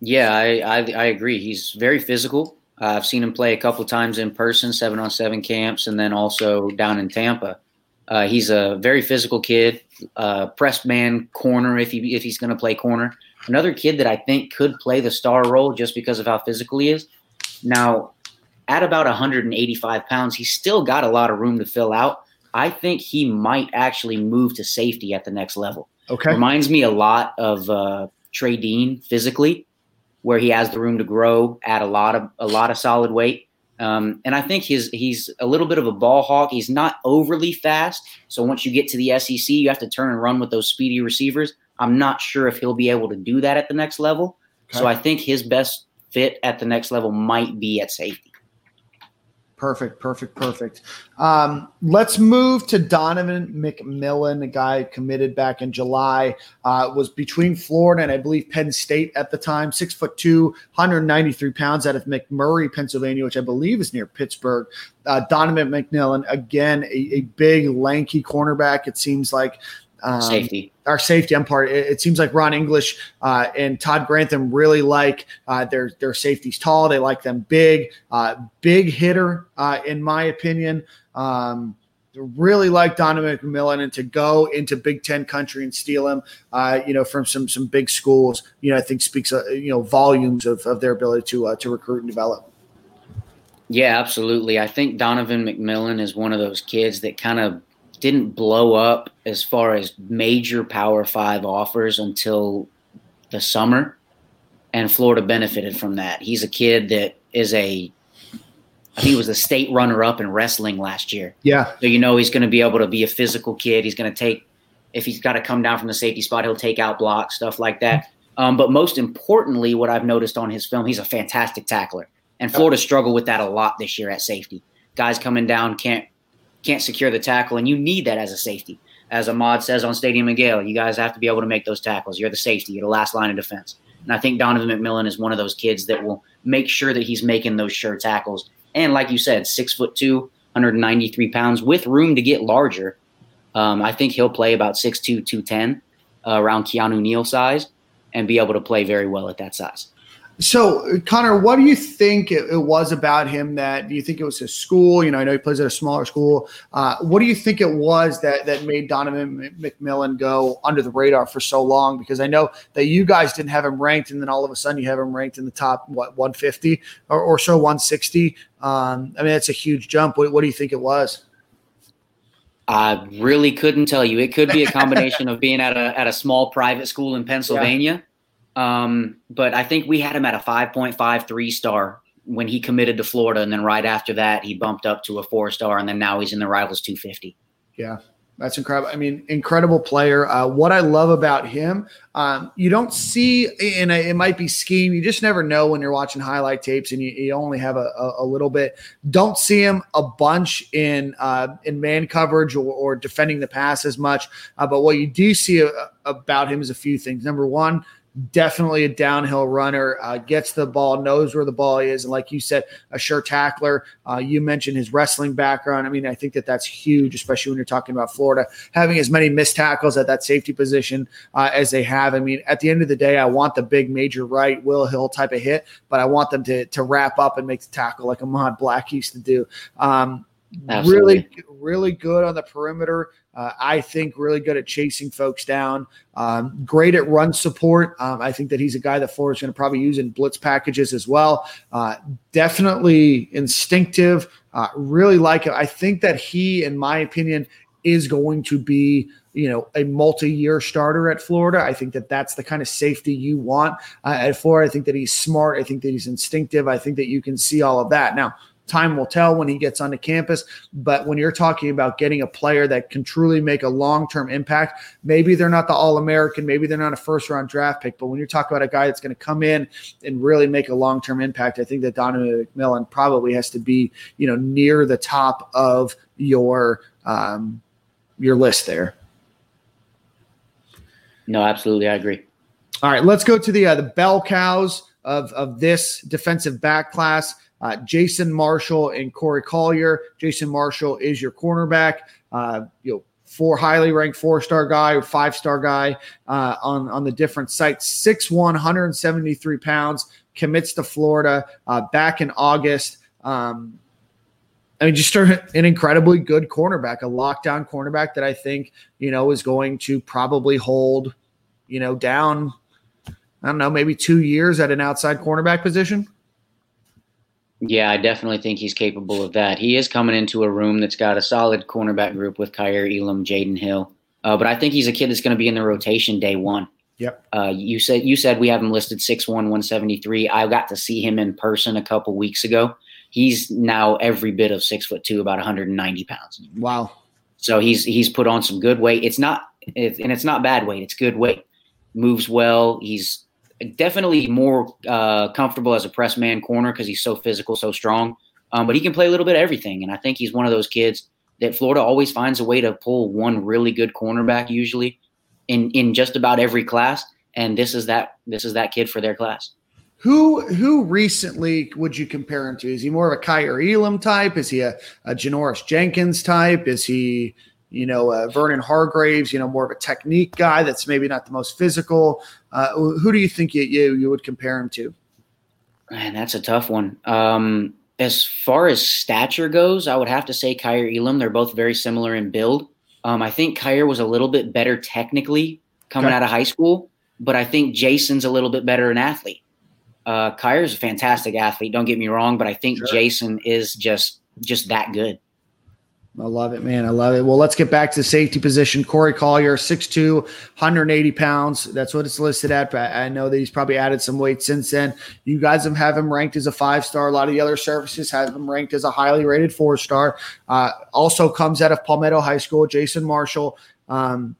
Yeah, I, I, I agree. He's very physical. Uh, I've seen him play a couple times in person, seven on seven camps, and then also down in Tampa. Uh, he's a very physical kid, uh, pressed man corner if he if he's going to play corner. Another kid that I think could play the star role just because of how physical he is. Now, at about 185 pounds, he's still got a lot of room to fill out. I think he might actually move to safety at the next level. Okay, reminds me a lot of uh, Trey Dean physically where he has the room to grow, add a lot of a lot of solid weight. Um, and I think his he's a little bit of a ball hawk. He's not overly fast, so once you get to the SEC, you have to turn and run with those speedy receivers. I'm not sure if he'll be able to do that at the next level. Okay. So I think his best fit at the next level might be at safety. Perfect, perfect, perfect. Um, let's move to Donovan McMillon, a guy committed back in July. Uh, was between Florida and I believe Penn State at the time. Six foot two, 193 pounds out of McMurray, Pennsylvania, which I believe is near Pittsburgh. Uh, Donovan McMillon, again, a, a big, lanky cornerback. It seems like um, safety. Our safety. I'm part. It, it seems like Ron English uh, and Todd Grantham really like uh, their their safeties tall. They like them big, uh, big hitter, uh, in my opinion. Um, really like Donovan McMillon and to go into Big Ten country and steal him, uh, you know, from some some big schools, you know, I think speaks uh, you know volumes of, of their ability to to recruit and develop. Yeah, absolutely. I think Donovan McMillon is one of those kids that kind of didn't blow up as far as major Power Five offers until the summer, and Florida benefited from that. He's a kid that is a, I think he was a state runner up in wrestling last year. Yeah. So you know he's going to be able to be a physical kid. He's going to take, if he's got to come down from the safety spot, he'll take out blocks, stuff like that. Um, but most importantly, what I've noticed on his film, he's a fantastic tackler. And Florida struggled with that a lot this year at safety. Guys coming down can't can't secure the tackle, and you need that as a safety. As Ahmad says on Stadium and Gale, you guys have to be able to make those tackles. You're the safety. You're the last line of defense. And I think Donovan McMillon is one of those kids that will make sure that he's making those sure tackles. And like you said, six foot two, 193 pounds, with room to get larger. Um, I think he'll play about 6'2", 210, uh, around Keanu Neal size, and be able to play very well at that size. So, Conner, what do you think it, it, was about him that do you think it was his school? You know, I know he plays at a smaller school. Uh, what do you think it was that that made Donovan McMillon go under the radar for so long? Because I know that you guys didn't have him ranked, and then all of a sudden you have him ranked in the top what 150 or, or so 160. Um, I mean, that's a huge jump. What, what do you think it was? I really couldn't tell you. It could be a combination of being at a at a small private school in Pennsylvania. Yeah um, but I think we had him at a 5.53 star when he committed to Florida. And then right after that, he bumped up to a four star. And then now he's in the Rivals 250. Yeah. That's incredible. I mean, incredible player. Uh, what I love about him, um, you don't see, and it might be scheme. You just never know when you're watching highlight tapes, and you, you only have a, a, a, little bit. Don't see him a bunch in uh, in man coverage or, or, defending the pass as much. Uh, but what you do see a, uh, about him is a few things. Number one, definitely a downhill runner, uh, gets the ball, knows where the ball is. And like you said, a sure tackler. Uh, you mentioned his wrestling background. I mean, I think that that's huge, especially when you're talking about Florida having as many missed tackles at that safety position uh, as they have. I mean, at the end of the day, I want the big major right, Will Hill type of hit, but I want them to, to wrap up and make the tackle like Ahmad Black used to do. Um, really, really good on the perimeter. Uh, I think really good at chasing folks down. Um, great at run support. Um, I think that he's a guy that Florida's going to probably use in blitz packages as well. Uh, definitely instinctive. Uh, really like it. I think that he, in my opinion, is going to be you know a multi-year starter at Florida. I think that that's the kind of safety you want uh, at Florida. I think that he's smart. I think that he's instinctive. I think that you can see all of that. Now, time will tell when he gets onto campus. But when you're talking about getting a player that can truly make a long term impact, maybe they're not the All American, maybe they're not a first round draft pick. But when you're talking about a guy that's going to come in and really make a long term impact, I think that Donovan McMillon probably has to be, you know, near the top of your um, your list there. No, absolutely, I agree. All right, let's go to the uh, the bell cows of of this defensive back class uh, Jason Marshall and Corey Collier. Jason Marshall is your cornerback. Uh, you know, four highly ranked four star guy five star guy uh, on on the different sites. 6'1", 173 pounds, commits to Florida uh, back in August. Um, I mean, just an incredibly good cornerback, a lockdown cornerback that I think you know is going to probably hold, you know, down. I don't know, maybe two years at an outside cornerback position. Yeah, I definitely think he's capable of that. He is coming into a room that's got a solid cornerback group with Kaiir Elam, Jaydon Hill. Uh, but I think he's a kid that's going to be in the rotation day one. Yep. Uh, you said you said we have him listed 6'1", 173. I got to see him in person a couple weeks ago. He's now every bit of six foot two, about 190 pounds. Wow. So he's he's put on some good weight. It's not it, and it's not bad weight. It's good weight. Moves well. He's definitely more uh, comfortable as a press man corner because he's so physical, so strong. Um, but he can play a little bit of everything, and I think he's one of those kids that Florida always finds a way to pull one really good cornerback usually in in just about every class. And this is that this is that kid for their class. Who who recently would you compare him to? Is he more of a Kaiir Elam type? Is he a, a Janoris Jenkins type? Is he you know, Vernon Hargreaves, you know, more of a technique guy that's maybe not the most physical. Uh, who do you think you, you, you would compare him to? Man, that's a tough one. Um, as far as stature goes, I would have to say Kaiir Elam. They're both very similar in build. Um, I think Kaiir was a little bit better technically coming okay. out of high school, but I think Jason's a little bit better an athlete. Uh, Kaiir's a fantastic athlete. Don't get me wrong, but I think sure. Jason is just just that good. I love it, man. I love it. Well, let's get back to the safety position. Corey Collier, 6'2, 180 pounds. That's what it's listed at. But I know that he's probably added some weight since then. You guys have, him ranked as a five star. A lot of the other services have him ranked as a highly rated four star. Uh, also comes out of Palmetto High School. Jason Marshall, um,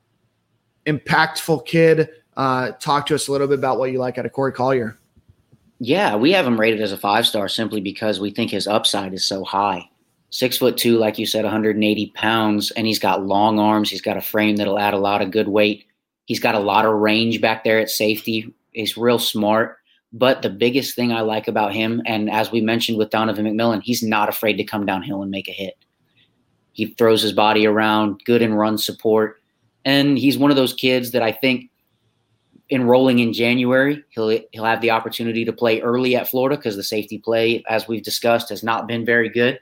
impactful kid. Uh, talk to us a little bit about what you like out of Corey Collier. Yeah, we have him rated as a five star simply because we think his upside is so high six foot two, like you said, 180 pounds, and he's got long arms. He's got a frame that'll add a lot of good weight. He's got a lot of range back there at safety. He's real smart. But the biggest thing I like about him, and as we mentioned with Donovan McMillon, he's not afraid to come downhill and make a hit. He throws his body around, good in run support. And he's one of those kids that I think enrolling in January, he'll he'll have the opportunity to play early at Florida because the safety play, as we've discussed, has not been very good.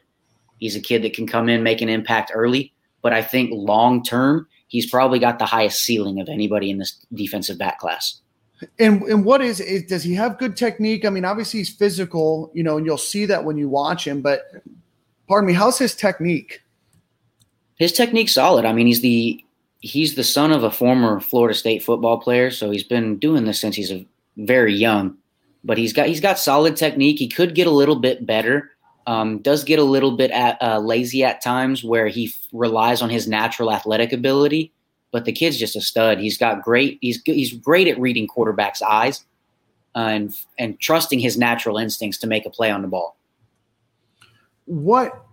He's a kid that can come in, make an impact early. But I think long term, he's probably got the highest ceiling of anybody in this defensive back class. And and what is, is does he have good technique? I mean, obviously he's physical, you know, and you'll see that when you watch him. But pardon me, how's his technique? His technique's solid. I mean, he's the he's the son of a former Florida State football player, so he's been doing this since he's a very young. But he's got he's got solid technique. He could get a little bit better. Um, does get a little bit at, uh, lazy at times where he f- relies on his natural athletic ability, but the kid's just a stud. He's got great. He's he's great at reading quarterbacks' eyes uh, and and trusting his natural instincts to make a play on the ball. What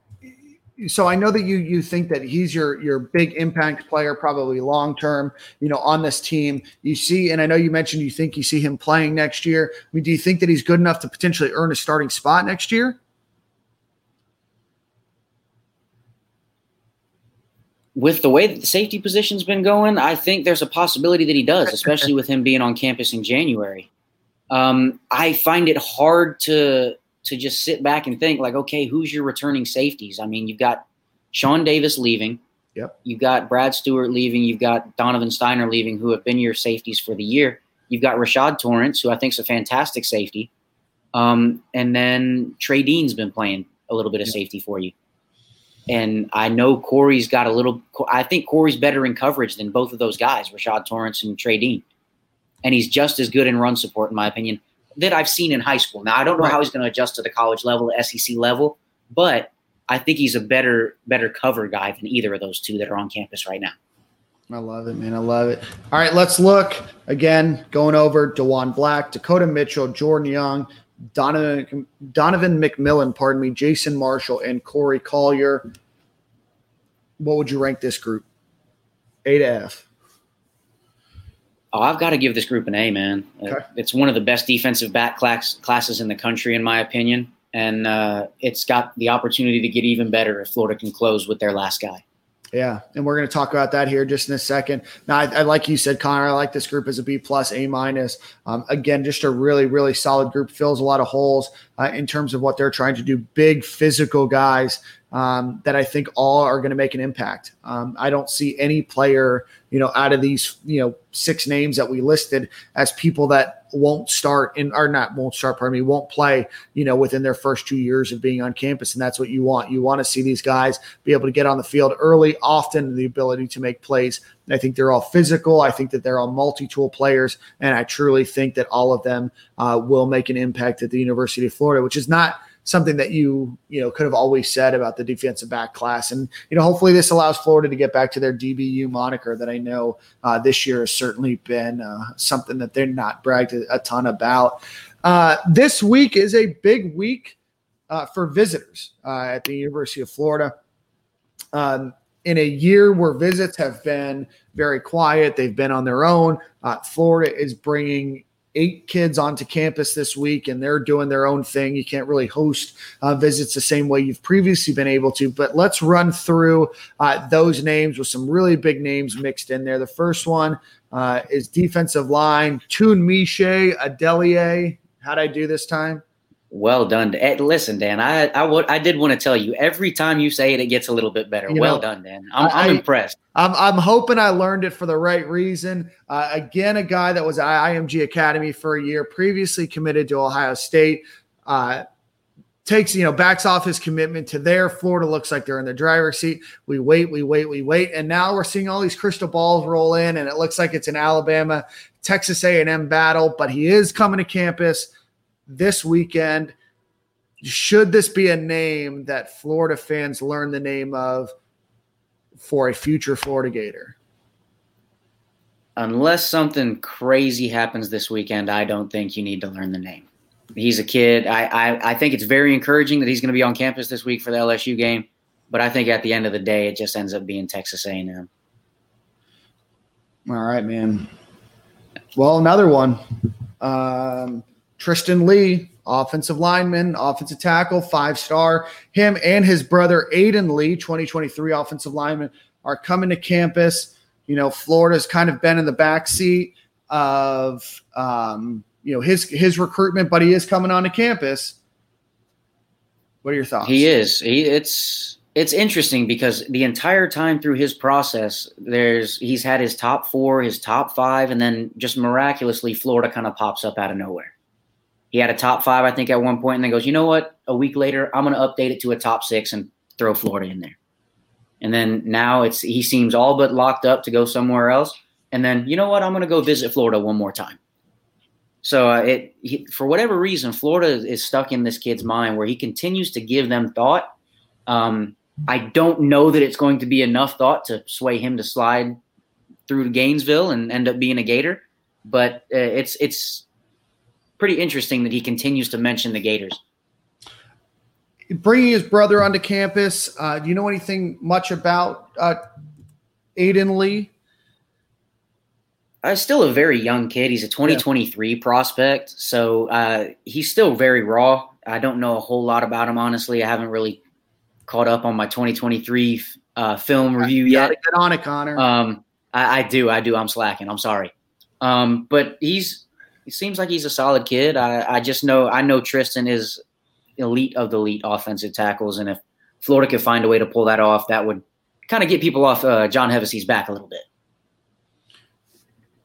so I know that you you think that he's your your big impact player, probably long term, you know, on this team. You see, and I know you mentioned you think you see him playing next year. I mean, do you think that he's good enough to potentially earn a starting spot next year? With the way that the safety position's been going, I think there's a possibility that he does, especially with him being on campus in January. Um, I find it hard to to just sit back and think like, okay, who's your returning safeties? I mean, you've got Shawn Davis leaving. Yep. You've got Brad Stewart leaving. You've got Donovan Stiner leaving, who have been your safeties for the year. You've got Rashad Torrence, who I think is a fantastic safety. Um, and then Trey Dean's been playing a little bit of safety for you. And I know Corey's got a little. I think Corey's better in coverage than both of those guys, Rashad Torrence and Trey Dean. And he's just as good in run support, in my opinion that I've seen in high school. Now I don't know right. how he's going to adjust to the college level, the SEC level, but I think he's a better better cover guy than either of those two that are on campus right now. I love it, man. I love it. All right, let's look again. Going over Diwun Black, Dakota Mitchell, Jordan Young, Donovan Donovan McMillon, pardon me, Jason Marshall, and Corey Collier. What would you rank this group? A to F. Oh, I've got to give this group an A, man. Okay. It's one of the best defensive back class, classes in the country, in my opinion. And uh, it's got the opportunity to get even better if Florida can close with their last guy. Yeah, and we're going to talk about that here just in a second. Now, I, I, like you said, Conner. I like this group as a B plus, A minus. Um, again, just a really, really solid group. Fills a lot of holes uh, in terms of what they're trying to do. Big physical guys um, that I think all are going to make an impact. Um, I don't see any player, you know, out of these, you know, six names that we listed as people that won't start and or not won't start, pardon me, won't play, you know, within their first two years of being on campus. And that's what you want. You want to see these guys be able to get on the field early, often the ability to make plays. I think they're all physical. I think that they're all multi-tool players, and I truly think that all of them uh, will make an impact at the University of Florida, which is not – something that you you know could have always said about the defensive back class. And you know, hopefully, this allows Florida to get back to their DBU moniker that I know uh, this year has certainly been uh, something that they're not bragged a, ton about. Uh, this week is a big week uh, for visitors uh, at the University of Florida. Um, in a year where visits have been very quiet, they've been on their own. Uh, Florida is bringing eight kids onto campus this week and they're doing their own thing. You can't really host uh, visits the same way you've previously been able to. But let's run through uh, those names with some really big names mixed in there. The first one uh, is defensive line, Tunmise Adeleye. How'd I do this time? Well done. Listen, Dan, I, I, w- I did want to tell you every time you say it, it gets a little bit better. You well know, done, Dan. I'm, I, am impressed. I'm, I'm hoping I learned it for the right reason. Uh, again, a guy that was at IMG Academy for a year, previously committed to Ohio State. Uh, takes, you know, backs off his commitment to there. Florida looks like they're in the driver's seat. We wait, we wait, we wait. And now we're seeing all these crystal balls roll in, and it looks like it's an Alabama, Texas A&M battle, but he is coming to campus this weekend. Should this be a name that Florida fans learn the name of for a future Florida Gator? Unless something crazy happens this weekend, I don't think you need to learn the name. He's a kid. I, I, I think it's very encouraging that he's going to be on campus this week for the LSU game, but I think at the end of the day, it just ends up being Texas A&M. All right, man. Well, another one. Um, Tristan Leigh, offensive lineman, offensive tackle, five star. Him and his brother Aiden Leigh, 2023 offensive lineman, are coming to campus. You know, Florida's kind of been in the back seat of um, you know his his recruitment, but he is coming onto campus. What are your thoughts? He is. He it's it's interesting because the entire time through his process, there's he's had his top four, his top five, and then just miraculously Florida kind of pops up out of nowhere. He had a top five, I think, at one point, and then goes, you know what? A week later, I'm going to update it to a top six and throw Florida in there. And then now it's he seems all but locked up to go somewhere else. And then you know what? I'm going to go visit Florida one more time. So uh, it he, for whatever reason, Florida is stuck in this kid's mind where he continues to give them thought. Um, I don't know that it's going to be enough thought to sway him to slide through Gainesville and end up being a Gator, but uh, it's it's pretty interesting that he continues to mention the Gators. bringing his brother onto campus. Uh, do you know anything much about uh, Aiden Leigh? Uh, still a very young kid. He's a 2023 yeah. prospect, so uh, he's still very raw. I don't know a whole lot about him, honestly. I haven't really caught up on my 2023 uh, film review yet. Get on it, Conner. Um, I, I, do, I do. I'm slacking. I'm sorry. Um, but he's he seems like he's a solid kid. I, I just know I know Tristan is elite of the elite offensive tackles, and if Florida could find a way to pull that off, that would kind of get people off uh, John Hevesy's back a little bit.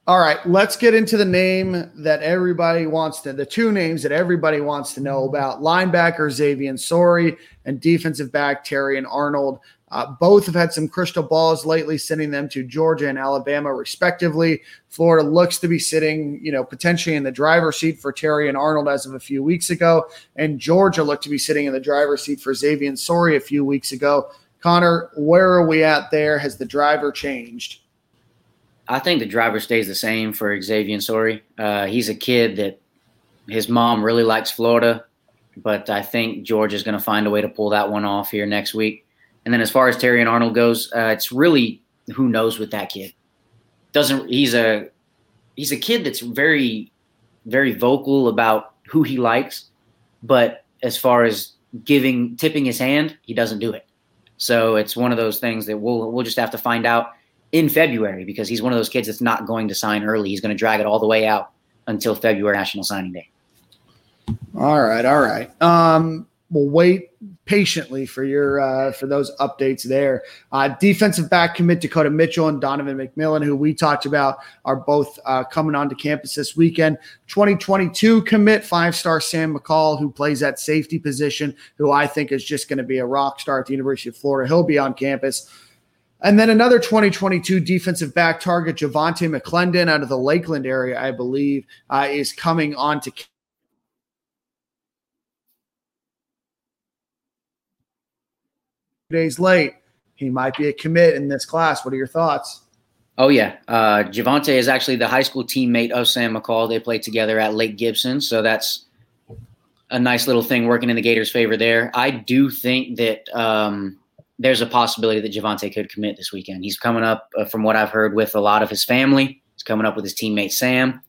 All right, let's get into the name that everybody wants to, the two names that everybody wants to know about linebacker Xavian Sorey and defensive back Terrion Arnold. Uh, both have had some crystal balls lately, sending them to Georgia and Alabama, respectively. Florida looks to be sitting, you know, potentially in the driver's seat for Terrion Arnold as of a few weeks ago, and Georgia looked to be sitting in the driver's seat for Xavian Sorey a few weeks ago. Conner, where are we at there? Has the driver changed? I think the driver stays the same for Xavian Sorey. Uh, he's a kid that his mom really likes Florida, but I think George is going to find a way to pull that one off here next week. And then as far as Terrion Arnold goes, uh, it's really who knows with that kid. Doesn't he's a he's a kid that's very very vocal about who he likes, but as far as giving tipping his hand, he doesn't do it. So it's one of those things that we'll we'll just have to find out in February because he's one of those kids that's not going to sign early. He's going to drag it all the way out until February National Signing Day. All right, all right. Um, we'll wait patiently for your uh, for those updates there. Uh, defensive back commit Dakota Mitchell and Donovan McMillon, who we talked about, are both uh, coming onto campus this weekend. 2022 commit five star Sam McCall, who plays that safety position, who I think is just going to be a rock star at the University of Florida. He'll be on campus. And then another 2022 defensive back target, Javante McClendon out of the Lakeland area, I believe, uh, is coming on to days late. He might be a commit in this class. What are your thoughts? Oh yeah, uh, Javante is actually the high school teammate of Sam McCall. They played together at Lake Gibson, so that's a nice little thing working in the Gators' favor there. I do think that um, there's a possibility that Javante could commit this weekend. He's coming up, uh, from what I've heard, with a lot of his family. He's coming up with his teammate Sam.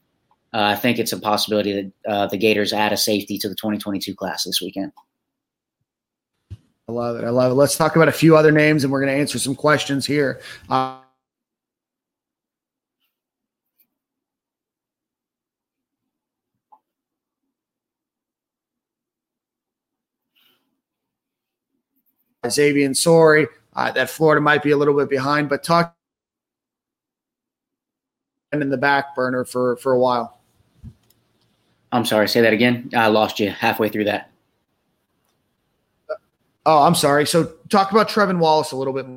Uh, I think it's a possibility that uh, the Gators add a safety to the 2022 class this weekend. I love it. I love it. Let's talk about a few other names, and we're going to answer some questions here. Uh, Xavian Sorey, uh, that Florida might be a little bit behind, but talk in the back burner for for a while. I'm sorry, say that again. I lost you halfway through that. Oh, I'm sorry. So talk about Trevin Wallace a little bit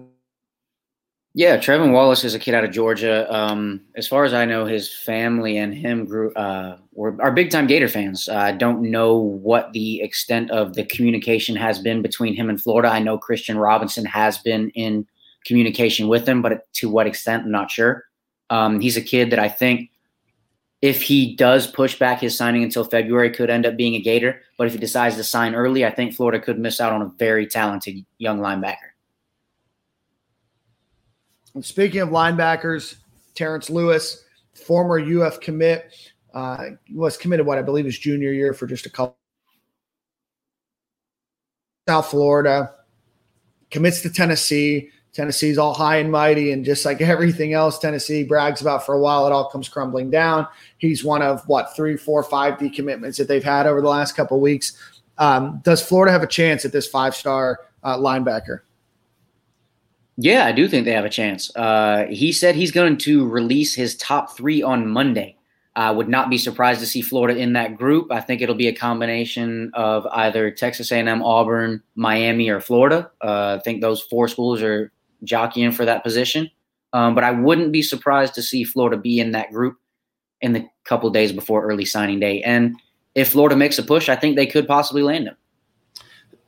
yeah, Trevin Wallace is a kid out of Georgia. Um, as far as I know, his family and him grew uh, were are big time Gator fans. I don't know what the extent of the communication has been between him and Florida. I know Christian Robinson has been in communication with him, but to what extent, I'm not sure. Um, he's a kid that I think, if he does push back his signing until February, could end up being a Gator. But if he decides to sign early, I think Florida could miss out on a very talented young linebacker. Speaking of linebackers, Terrence Lewis, former UF commit, uh, was committed what I believe his junior year for just a couple. South Florida commits to Tennessee. Tennessee's all high and mighty, and just like everything else Tennessee brags about for a while, it all comes crumbling down. He's one of what three, four, five decommitments that they've had over the last couple weeks. Um, does Florida have a chance at this five-star uh, linebacker? Yeah, I do think they have a chance. Uh, he said he's going to release his top three on Monday. I would not be surprised to see Florida in that group. I think it'll be a combination of either Texas A&M, Auburn, Miami, or Florida. Uh, I think those four schools are jockeying for that position. Um, but I wouldn't be surprised to see Florida be in that group in the couple days before early signing day. And if Florida makes a push, I think they could possibly land him.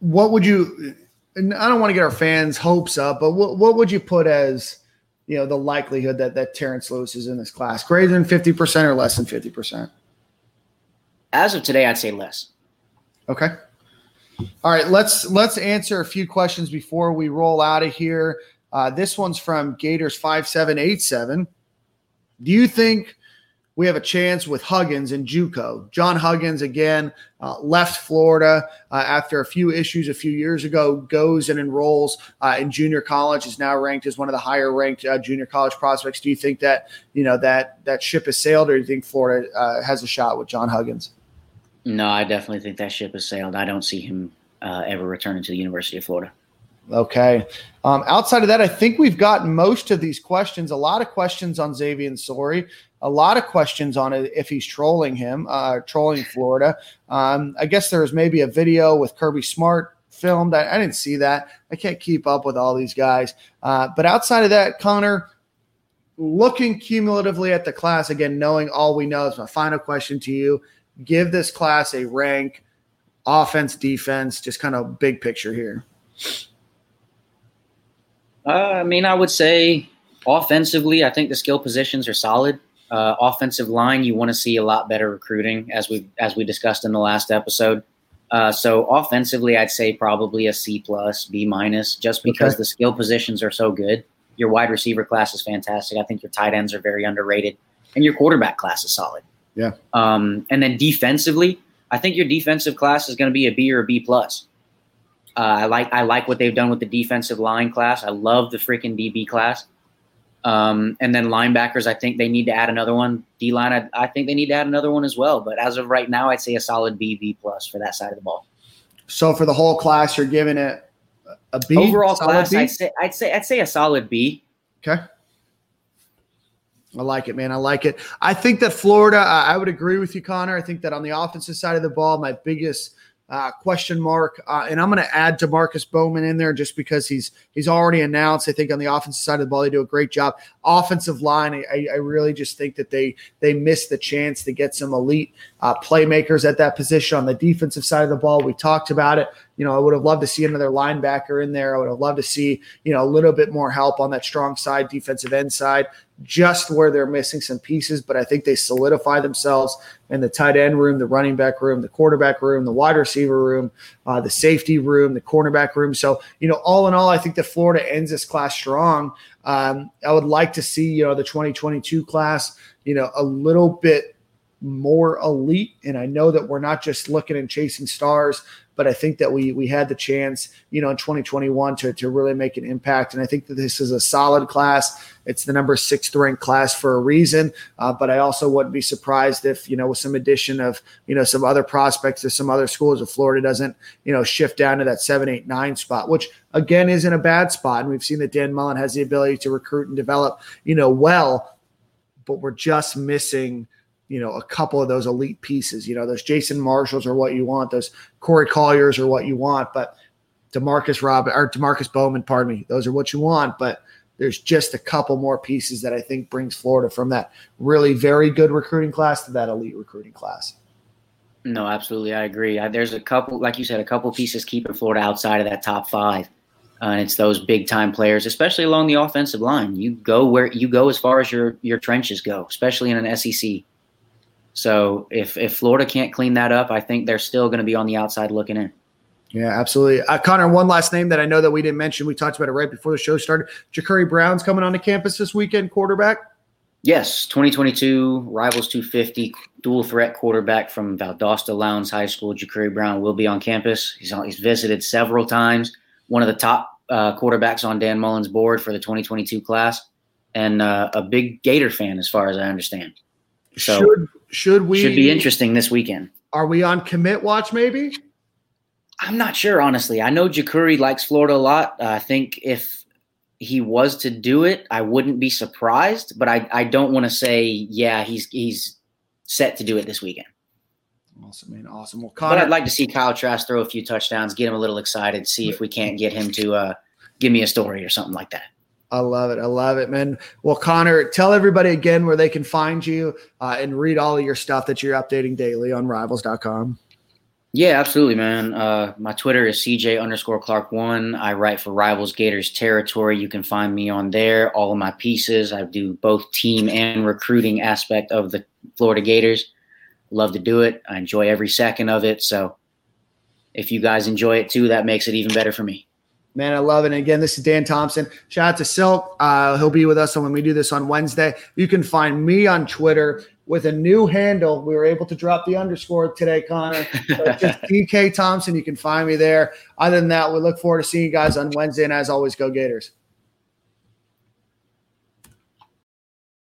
What would you? and I don't want to get our fans' hopes up, but what, what would you put as you know the likelihood that that Terrence Lewis is in this class? Greater than fifty percent or less than fifty percent? As of today, I'd say less. Okay. All right, let's let's answer a few questions before we roll out of here. Uh, this one's from Gators five seven eight seven. Do you think we have a chance with Huggins and JUCO? John Huggins again uh, left Florida uh, after a few issues a few years ago. Goes and enrolls uh, in junior college. Is now ranked as one of the higher ranked uh, junior college prospects. Do you think that you know that that ship has sailed, or do you think Florida uh, has a shot with John Huggins? No, I definitely think that ship has sailed. I don't see him ever returning to the University of Florida. Okay. Um, outside of that, I think we've got most of these questions. A lot of questions on Xavian Sorey. A lot of questions on if he's trolling him, uh, trolling Florida. Um, I guess there's maybe a video with Kirby Smart filmed. I, I, didn't see that. I can't keep up with all these guys. Uh, but outside of that, Conner, looking cumulatively at the class again, knowing all we know is my final question to you. Give this class a rank, offense, defense, just kind of big picture here. Uh, I mean, I would say offensively, I think the skill positions are solid. Uh, offensive line, you want to see a lot better recruiting, as we as we discussed in the last episode. Uh, so offensively, I'd say probably a C plus, B minus, just because okay. the skill positions are so good. Your wide receiver class is fantastic. I think your tight ends are very underrated, and your quarterback class is solid. Yeah. Um, and then defensively, I think your defensive class is going to be a B or a B plus. Uh, I like I like what they've done with the defensive line class. I love the freaking DB class. Um, and then linebackers, I think they need to add another one. D line, I, I, think they need to add another one as well. But as of right now, I'd say a solid B B plus for that side of the ball. So for the whole class, you're giving it a B overall class. B? I'd say I'd say I'd say a solid B. Okay. I like it, man. I like it. I think that Florida, I would agree with you, Conner. I think that on the offensive side of the ball, my biggest uh, question mark. Uh, and I'm going to add Demarcus Bowman in there just because he's he's already announced. I think on the offensive side of the ball, they do a great job. Offensive line, I, I really just think that they they missed the chance to get some elite uh, playmakers at that position. On the defensive side of the ball, we talked about it. You know, I would have loved to see another linebacker in there. I would have loved to see you know a little bit more help on that strong side, defensive end side just where they're missing some pieces, but I think they solidify themselves in the tight end room, the running back room, the quarterback room, the wide receiver room, uh, the safety room, the cornerback room. So, you know, all in all, I think that Florida ends this class strong. Um, I would like to see, you know, the 2022 class, you know, a little bit more elite. And I know that we're not just looking and chasing stars, but I think that we we had the chance, you know, in 2021 to, to really make an impact. And I think that this is a solid class. It's the number sixth ranked class for a reason. Uh, but I also wouldn't be surprised if, you know, with some addition of, you know, some other prospects or some other schools, if Florida doesn't, you know, shift down to that seven, eight, nine spot, which again isn't a bad spot. And we've seen that Dan Mullen has the ability to recruit and develop, you know, well, but we're just missing – you know, a couple of those elite pieces. You know, those Jason Marshalls are what you want, those Corey Colliers are what you want, but Demarcus Rob or Demarcus Bowman, pardon me, those are what you want. But there's just a couple more pieces that I think brings Florida from that really very good recruiting class to that elite recruiting class. No, absolutely, I agree. There's a couple, like you said, a couple pieces keeping Florida outside of that top five. Uh, and it's those big time players, especially along the offensive line. You go where you go as far as your your trenches go, especially in an SEC. So if if Florida can't clean that up, I think they're still going to be on the outside looking in. Yeah, absolutely. Uh, Conner, one last name that I know that we didn't mention. We talked about it right before the show started. Jacurri Brown's coming on to campus this weekend, quarterback. Yes, 2022 Rivals 250 dual threat quarterback from Valdosta Lowndes High School. Jacurri Brown will be on campus. He's on, he's visited several times. One of the top uh, quarterbacks on Dan Mullen's board for the 2022 class, and uh, a big Gator fan, as far as I understand. So should should we should be interesting this weekend? Are we on commit watch? Maybe. I'm not sure, honestly. I know Jacurri likes Florida a lot. Uh, I think if he was to do it, I wouldn't be surprised. But I, I don't want to say, yeah, he's he's set to do it this weekend. Awesome, man. Awesome. Well, Conner, but I'd like to see Kyle Trask throw a few touchdowns, get him a little excited, see if we can't get him to uh, give me a story or something like that. I love it. I love it, man. Well, Conner, tell everybody again where they can find you uh, and read all of your stuff that you're updating daily on rivals.com. Yeah, absolutely, man. Uh, my Twitter is CJ underscore Clark one. I write for Rivals Gators Territory. You can find me on there. All of my pieces. I do both team and recruiting aspect of the Florida Gators. Love to do it. I enjoy every second of it. So if you guys enjoy it too, that makes it even better for me. Man, I love it. And again, this is Dan Thompson. Shout out to Silk. Uh, he'll be with us when we do this on Wednesday. You can find me on Twitter with a new handle. We were able to drop the underscore today, Conner. So just DK Thompson. You can find me there. Other than that, we look forward to seeing you guys on Wednesday. And as always, go Gators.